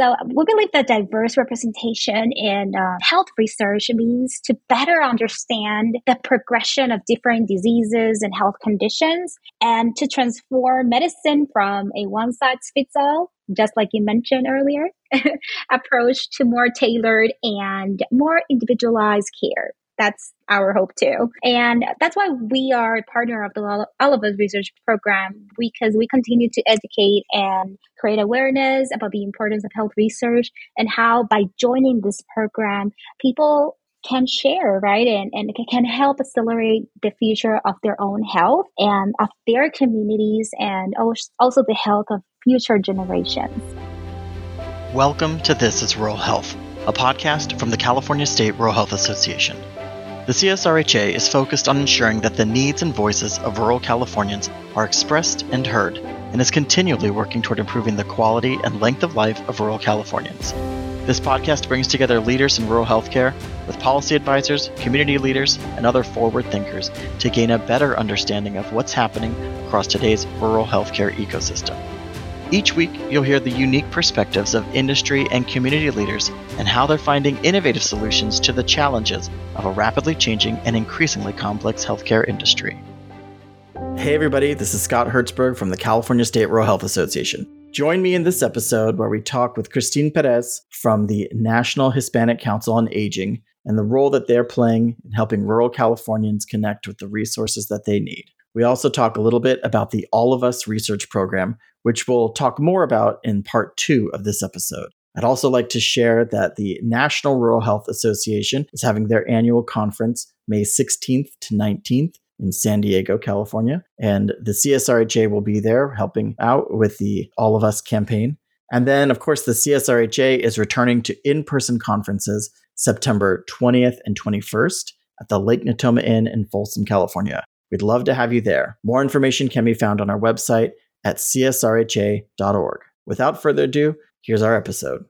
So we believe that diverse representation in uh, health research means to better understand the progression of different diseases and health conditions and to transform medicine from a one size fits all, just like you mentioned earlier, approach to more tailored and more individualized care that's our hope too. And that's why we are a partner of the All of Us Research Program because we continue to educate and create awareness about the importance of health research and how by joining this program, people can share, right? And, and can help accelerate the future of their own health and of their communities and also the health of future generations. Welcome to This is Rural Health, a podcast from the California State Rural Health Association. The CSRHA is focused on ensuring that the needs and voices of rural Californians are expressed and heard, and is continually working toward improving the quality and length of life of rural Californians. This podcast brings together leaders in rural healthcare with policy advisors, community leaders, and other forward thinkers to gain a better understanding of what's happening across today's rural healthcare ecosystem. Each week, you'll hear the unique perspectives of industry and community leaders and how they're finding innovative solutions to the challenges of a rapidly changing and increasingly complex healthcare industry. Hey, everybody, this is Scott Hertzberg from the California State Rural Health Association. Join me in this episode where we talk with Christine Perez from the National Hispanic Council on Aging and the role that they're playing in helping rural Californians connect with the resources that they need. We also talk a little bit about the All of Us research program, which we'll talk more about in part two of this episode. I'd also like to share that the National Rural Health Association is having their annual conference May 16th to 19th in San Diego, California. And the CSRHA will be there helping out with the All of Us campaign. And then, of course, the CSRHA is returning to in person conferences September 20th and 21st at the Lake Natoma Inn in Folsom, California. We'd love to have you there. More information can be found on our website at csrha.org. Without further ado, here's our episode.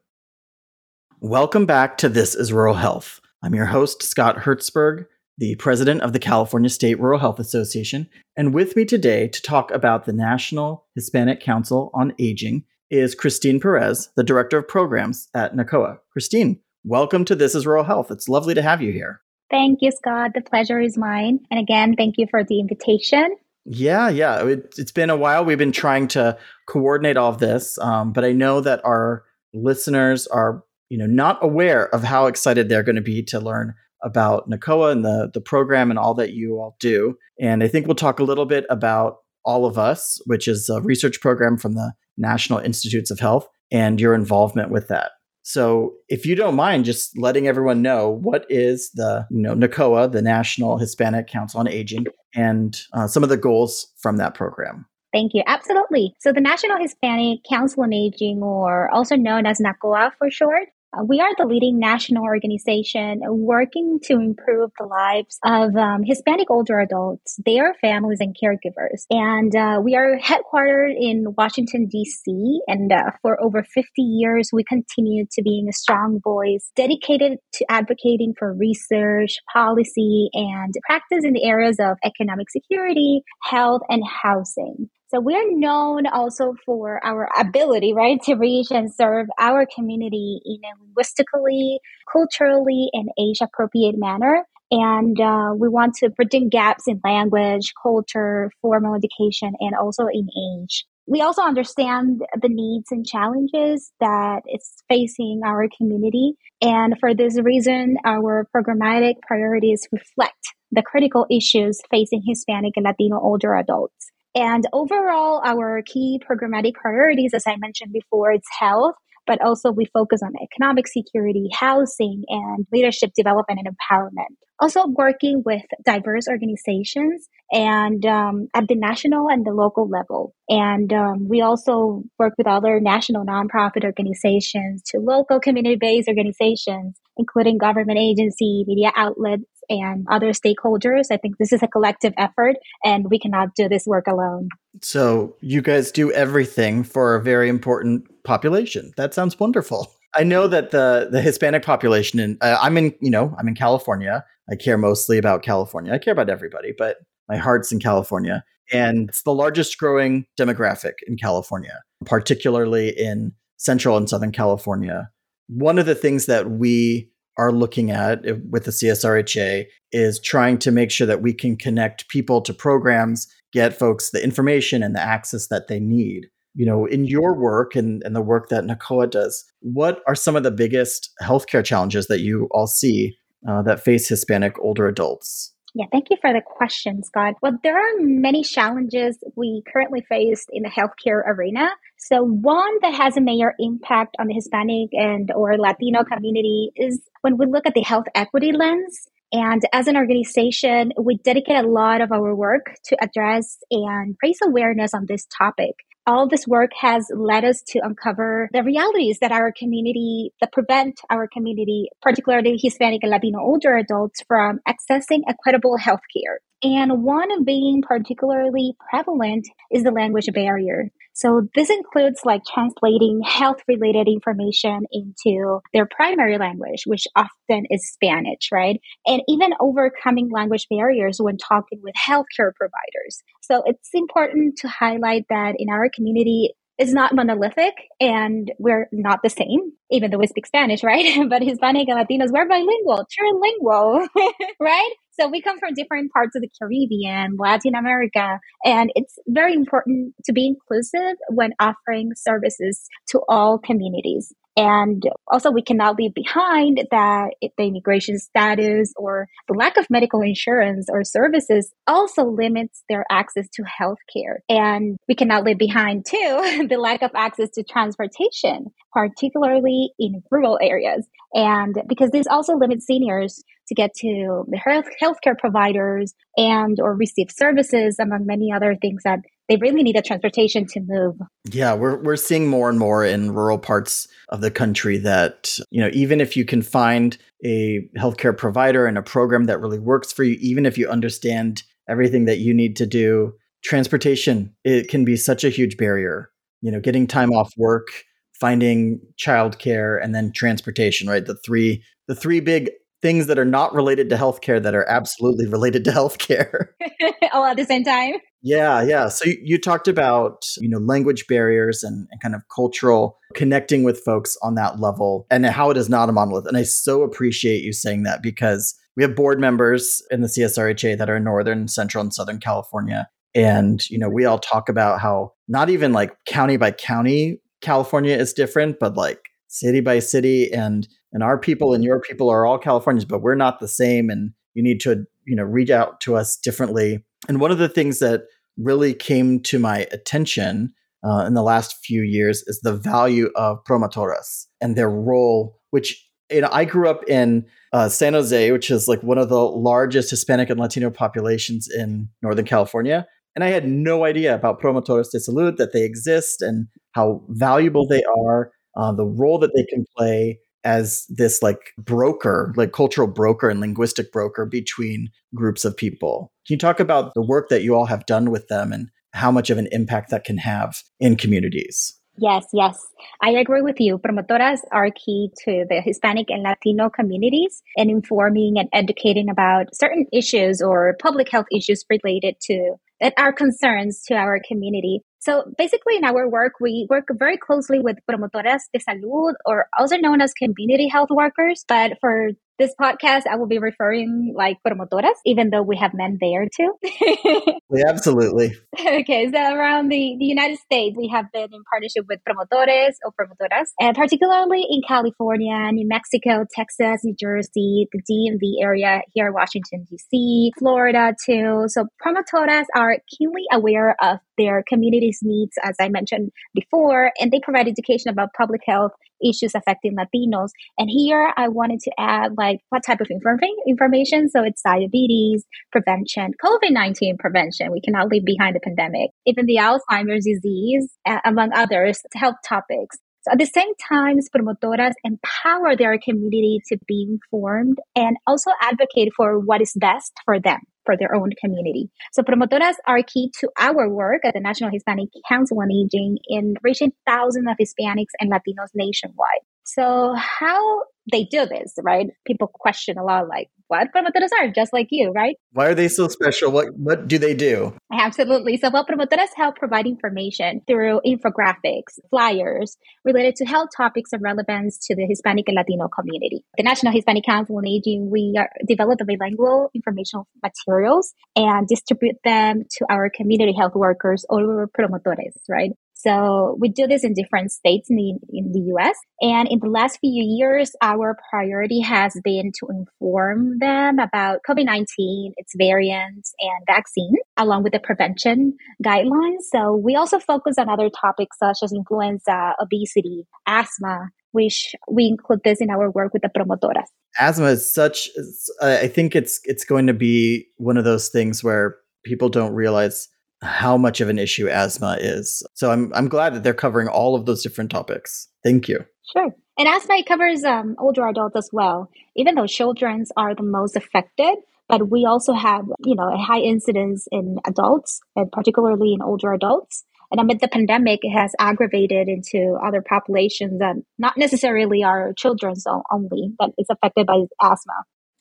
Welcome back to This is Rural Health. I'm your host, Scott Hertzberg, the president of the California State Rural Health Association. And with me today to talk about the National Hispanic Council on Aging is Christine Perez, the director of programs at NACOA. Christine, welcome to This is Rural Health. It's lovely to have you here. Thank you, Scott. The pleasure is mine. And again, thank you for the invitation. Yeah, yeah. It, has been a while. We've been trying to coordinate all of this, um, but I know that our listeners are, you know, not aware of how excited they're going to be to learn about NACOA and the the program and all that you all do. And I think we'll talk a little bit about All of Us, which is a research program from the National Institutes of Health, and your involvement with that. So, if you don't mind, just letting everyone know what is the you know NACOA, the National Hispanic Council on Aging, and uh, some of the goals from that program. Thank you. Absolutely. So, the National Hispanic Council on Aging, or also known as NACOA for short, we are the leading national organization working to improve the lives of um, Hispanic older adults, their families, and caregivers. And uh, we are headquartered in Washington, D.C. And uh, for over 50 years, we continue to being a strong voice dedicated to advocating for research, policy, and practice in the areas of economic security, health, and housing. So we are known also for our ability, right, to reach and serve our community in a linguistically, culturally, and age appropriate manner. And uh, we want to bridge gaps in language, culture, formal education, and also in age. We also understand the needs and challenges that is facing our community. And for this reason, our programmatic priorities reflect the critical issues facing Hispanic and Latino older adults. And overall, our key programmatic priorities, as I mentioned before, it's health, but also we focus on economic security, housing, and leadership development and empowerment. Also working with diverse organizations and um, at the national and the local level. And um, we also work with other national nonprofit organizations to local community-based organizations, including government agency, media outlets, and other stakeholders. I think this is a collective effort and we cannot do this work alone. So, you guys do everything for a very important population. That sounds wonderful. I know that the the Hispanic population and uh, I'm in, you know, I'm in California. I care mostly about California. I care about everybody, but my heart's in California. And it's the largest growing demographic in California, particularly in Central and Southern California. One of the things that we are looking at with the CSRHA is trying to make sure that we can connect people to programs, get folks the information and the access that they need. You know, in your work and, and the work that NACOA does, what are some of the biggest healthcare challenges that you all see uh, that face Hispanic older adults? Yeah, thank you for the question, Scott. Well, there are many challenges we currently face in the healthcare arena. So one that has a major impact on the Hispanic and or Latino community is when we look at the health equity lens. And as an organization, we dedicate a lot of our work to address and raise awareness on this topic all this work has led us to uncover the realities that our community, that prevent our community, particularly Hispanic and Latino older adults, from accessing equitable healthcare. And one being particularly prevalent is the language barrier. So this includes like translating health related information into their primary language, which often is Spanish, right? And even overcoming language barriers when talking with healthcare providers. So it's important to highlight that in our community, it's not monolithic and we're not the same, even though we speak Spanish, right? but Hispanic and Latinos, we're bilingual, trilingual, right? So we come from different parts of the Caribbean, Latin America, and it's very important to be inclusive when offering services to all communities. And also, we cannot leave behind that the immigration status or the lack of medical insurance or services also limits their access to healthcare. And we cannot leave behind, too, the lack of access to transportation, particularly in rural areas. And because this also limits seniors to get to the health healthcare providers and or receive services among many other things that they really need a transportation to move. Yeah, we're we're seeing more and more in rural parts of the country that, you know, even if you can find a healthcare provider and a program that really works for you, even if you understand everything that you need to do, transportation it can be such a huge barrier. You know, getting time off work, finding childcare and then transportation, right? The three the three big things that are not related to healthcare that are absolutely related to healthcare. All at the same time. Yeah, yeah. So you, talked about you know language barriers and, and, kind of cultural connecting with folks on that level, and how it is not a monolith. And I so appreciate you saying that because we have board members in the CSRHA that are in Northern, Central, and Southern California, and you know we all talk about how not even like county by county California is different, but like city by city and and our people and your people are all Californians, but we're not the same. And you need to, you know, reach out to us differently. And one of the things that really came to my attention uh, in the last few years is the value of promotoras and their role, which you know, I grew up in uh, San Jose, which is like one of the largest Hispanic and Latino populations in Northern California. And I had no idea about promotoras de salud, that they exist and how valuable they are, uh, the role that they can play as this like broker, like cultural broker and linguistic broker between groups of people. Can you talk about the work that you all have done with them and how much of an impact that can have in communities? Yes, yes. I agree with you. Promotoras are key to the Hispanic and Latino communities in informing and educating about certain issues or public health issues related to that are concerns to our community. So basically, in our work, we work very closely with promotoras de salud, or also known as community health workers. But for this podcast, I will be referring like promotoras, even though we have men there too. yeah, absolutely. Okay, so around the, the United States, we have been in partnership with promotores or promotoras, and particularly in California, New Mexico, Texas, New Jersey, the DMV area here, Washington, D.C., Florida too. So promotoras are keenly aware of their needs, as I mentioned before, and they provide education about public health issues affecting Latinos. And here I wanted to add like what type of information. So it's diabetes prevention, COVID-19 prevention. We cannot leave behind the pandemic, even the Alzheimer's disease, among others, health topics. So at the same time, promotoras empower their community to be informed and also advocate for what is best for them for their own community. So promotoras are key to our work at the National Hispanic Council on Aging in reaching thousands of Hispanics and Latinos nationwide. So how they do this, right? People question a lot like, what promotoras are just like you, right? Why are they so special? What what do they do? Absolutely. So well promotoras help provide information through infographics, flyers related to health topics of relevance to the Hispanic and Latino community. The National Hispanic Council on Aging, we are, develop the bilingual informational materials and distribute them to our community health workers or promotores, right? So we do this in different states in the, in the US. And in the last few years, our priority has been to inform them about COVID-19, its variants and vaccines, along with the prevention guidelines. So we also focus on other topics such as influenza, obesity, asthma, which we include this in our work with the promotoras. Asthma is such, I think it's, it's going to be one of those things where people don't realize how much of an issue asthma is. So I'm I'm glad that they're covering all of those different topics. Thank you. Sure. And asthma covers um, older adults as well. Even though children are the most affected, but we also have you know a high incidence in adults, and particularly in older adults. And amid the pandemic, it has aggravated into other populations that not necessarily are children's only, but is affected by asthma.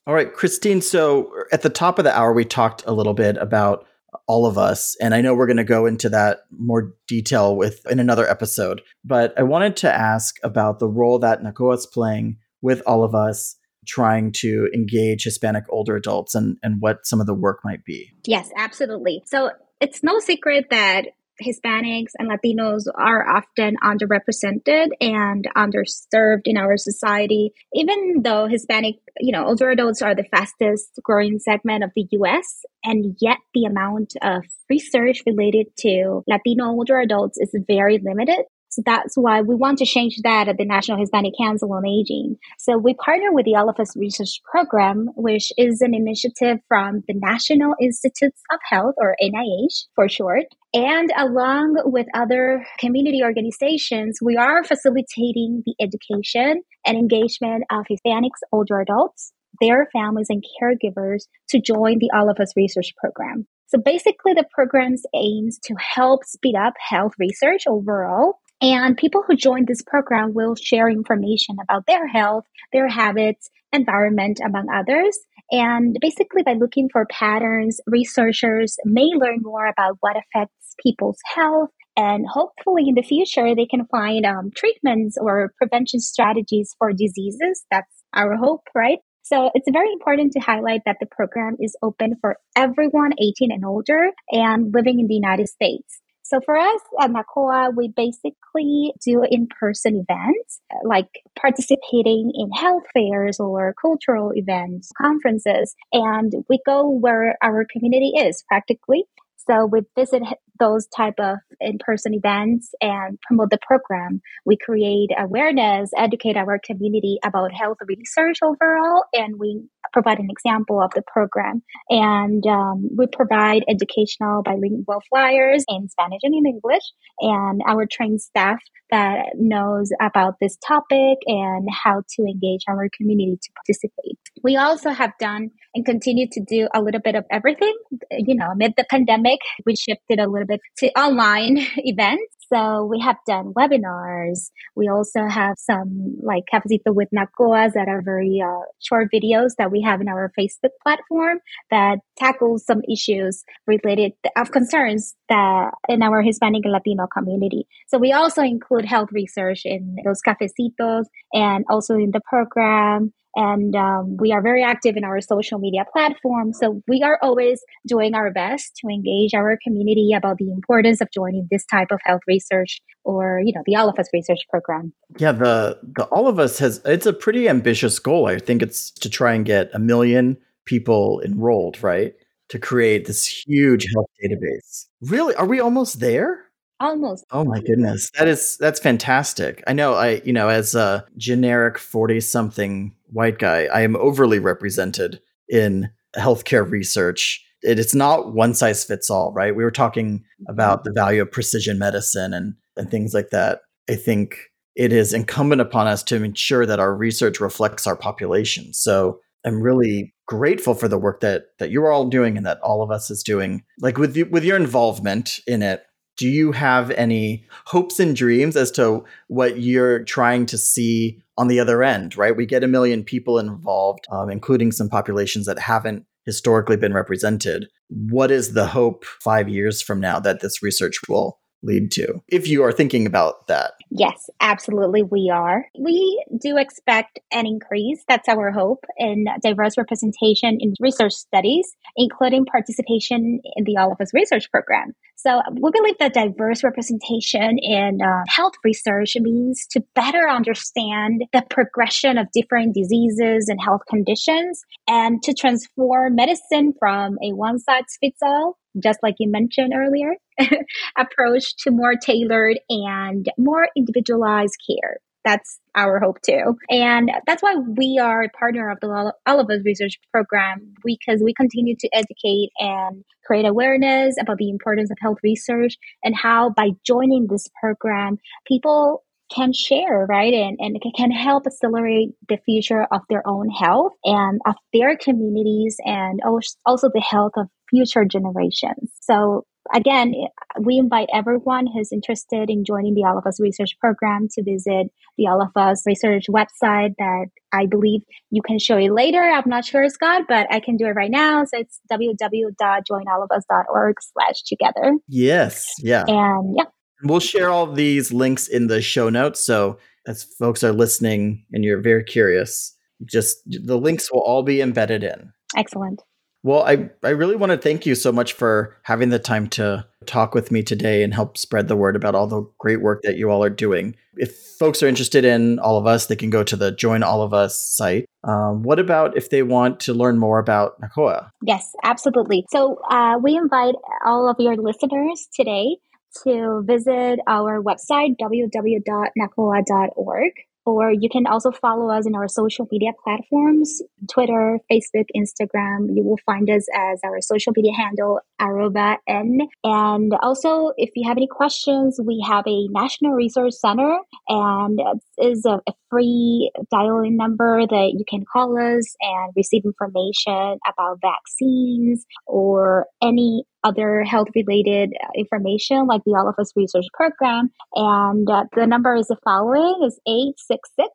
All right, Christine. So at the top of the hour, we talked a little bit about all of us and i know we're going to go into that more detail with in another episode but i wanted to ask about the role that NACOA is playing with all of us trying to engage hispanic older adults and and what some of the work might be. Yes absolutely. So it's no secret that Hispanics and Latinos are often underrepresented and underserved in our society. Even though Hispanic, you know, older adults are the fastest growing segment of the US, and yet the amount of research related to Latino older adults is very limited. So that's why we want to change that at the National Hispanic Council on Aging. So we partner with the All of Us Research Program, which is an initiative from the National Institutes of Health, or NIH for short. And along with other community organizations, we are facilitating the education and engagement of Hispanics older adults, their families and caregivers to join the All of Us Research Program. So basically, the program's aims to help speed up health research overall and people who join this program will share information about their health, their habits, environment, among others. And basically, by looking for patterns, researchers may learn more about what affects people's health. And hopefully, in the future, they can find um, treatments or prevention strategies for diseases. That's our hope, right? So it's very important to highlight that the program is open for everyone 18 and older and living in the United States. So for us at NACOA, we basically do in-person events, like participating in health fairs or cultural events, conferences, and we go where our community is practically. So we visit those type of in-person events and promote the program. We create awareness, educate our community about health research overall, and we provide an example of the program. And um, we provide educational bilingual flyers in Spanish and in English, and our trained staff that knows about this topic and how to engage our community to participate. We also have done and continue to do a little bit of everything. You know, amid the pandemic, we shifted a little bit to online events. So we have done webinars. We also have some like Cafecito with NACOAs that are very uh, short videos that we have in our Facebook platform that tackles some issues related of concerns that in our Hispanic and Latino community. So we also include health research in those cafecitos and also in the program and um, we are very active in our social media platforms. So we are always doing our best to engage our community about the importance of joining this type of health research or, you know, the All of Us research program. Yeah, the the All of Us has it's a pretty ambitious goal. I think it's to try and get a million people enrolled, right? To create this huge health database. Really? Are we almost there? almost. Oh my goodness. That is that's fantastic. I know i you know as a generic 40 something white guy i am overly represented in healthcare research. It, it's not one size fits all right? We were talking mm-hmm. about the value of precision medicine and and things like that. I think it is incumbent upon us to ensure that our research reflects our population. So i'm really grateful for the work that that you're all doing and that all of us is doing like with with your involvement in it do you have any hopes and dreams as to what you're trying to see on the other end, right? We get a million people involved, um, including some populations that haven't historically been represented. What is the hope five years from now that this research will lead to, if you are thinking about that? Yes, absolutely, we are. We do expect an increase. That's our hope in diverse representation in research studies, including participation in the All of Us research program. So we believe that diverse representation in uh, health research means to better understand the progression of different diseases and health conditions and to transform medicine from a one size fits all just like you mentioned earlier, approach to more tailored and more individualized care. That's our hope too. And that's why we are a partner of the All of Us research program because we continue to educate and create awareness about the importance of health research and how by joining this program, people can share, right? And, and can help accelerate the future of their own health and of their communities and also the health of future generations. So again, we invite everyone who's interested in joining the All of Us research program to visit the All of Us research website that I believe you can show it later. I'm not sure, Scott, but I can do it right now. So it's www.joinallofus.org slash together. Yes. Yeah. And yeah. We'll share all these links in the show notes. So as folks are listening and you're very curious, just the links will all be embedded in. Excellent. Well, I, I really want to thank you so much for having the time to talk with me today and help spread the word about all the great work that you all are doing. If folks are interested in all of us, they can go to the Join All of Us site. Um, what about if they want to learn more about NACOA? Yes, absolutely. So uh, we invite all of your listeners today to visit our website, www.nacoa.org or you can also follow us in our social media platforms Twitter, Facebook, Instagram. You will find us as our social media handle, arroba N. And also, if you have any questions, we have a National Resource Center and it is a, a free dial-in number that you can call us and receive information about vaccines or any other health related uh, information like the All of Us research program. And uh, the number is the following is 866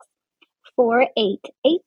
488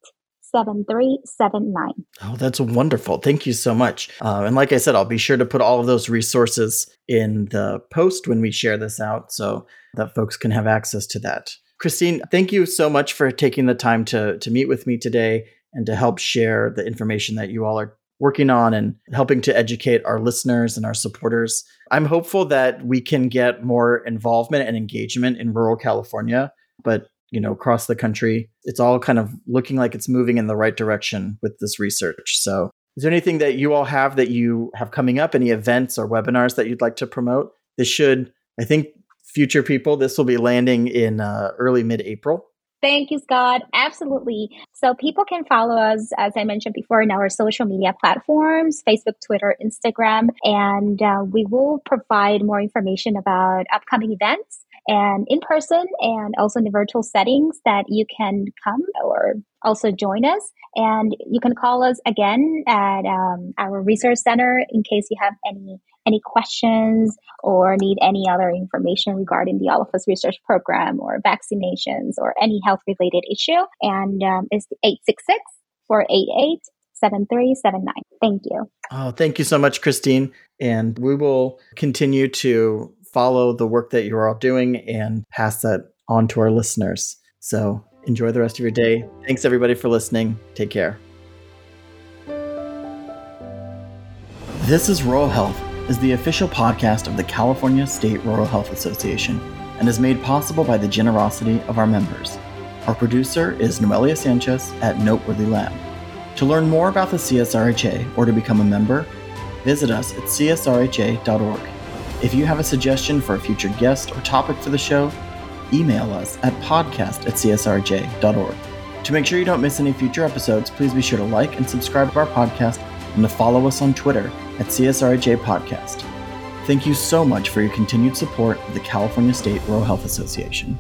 7379. Oh, that's wonderful. Thank you so much. Uh, and like I said, I'll be sure to put all of those resources in the post when we share this out so that folks can have access to that. Christine, thank you so much for taking the time to, to meet with me today and to help share the information that you all are working on and helping to educate our listeners and our supporters. I'm hopeful that we can get more involvement and engagement in rural California, but you know, across the country, it's all kind of looking like it's moving in the right direction with this research. So, is there anything that you all have that you have coming up, any events or webinars that you'd like to promote? This should, I think, future people, this will be landing in uh, early mid April. Thank you, Scott. Absolutely. So people can follow us, as I mentioned before, in our social media platforms Facebook, Twitter, Instagram, and uh, we will provide more information about upcoming events and in person and also in the virtual settings that you can come or also join us. And you can call us again at um, our resource center in case you have any any questions or need any other information regarding the All of Us research program or vaccinations or any health related issue. And um, it's 866 488 7379. Thank you. Oh, thank you so much, Christine. And we will continue to follow the work that you're all doing and pass that on to our listeners. So enjoy the rest of your day. Thanks, everybody, for listening. Take care. This is Rural Health is the official podcast of the California State Rural Health Association and is made possible by the generosity of our members. Our producer is Noelia Sanchez at Noteworthy Lab. To learn more about the CSRHA or to become a member, visit us at csrha.org. If you have a suggestion for a future guest or topic for the show, email us at podcast at csrha.org. To make sure you don't miss any future episodes, please be sure to like and subscribe to our podcast and to follow us on Twitter at CSRHA Podcast. Thank you so much for your continued support of the California State Rural Health Association.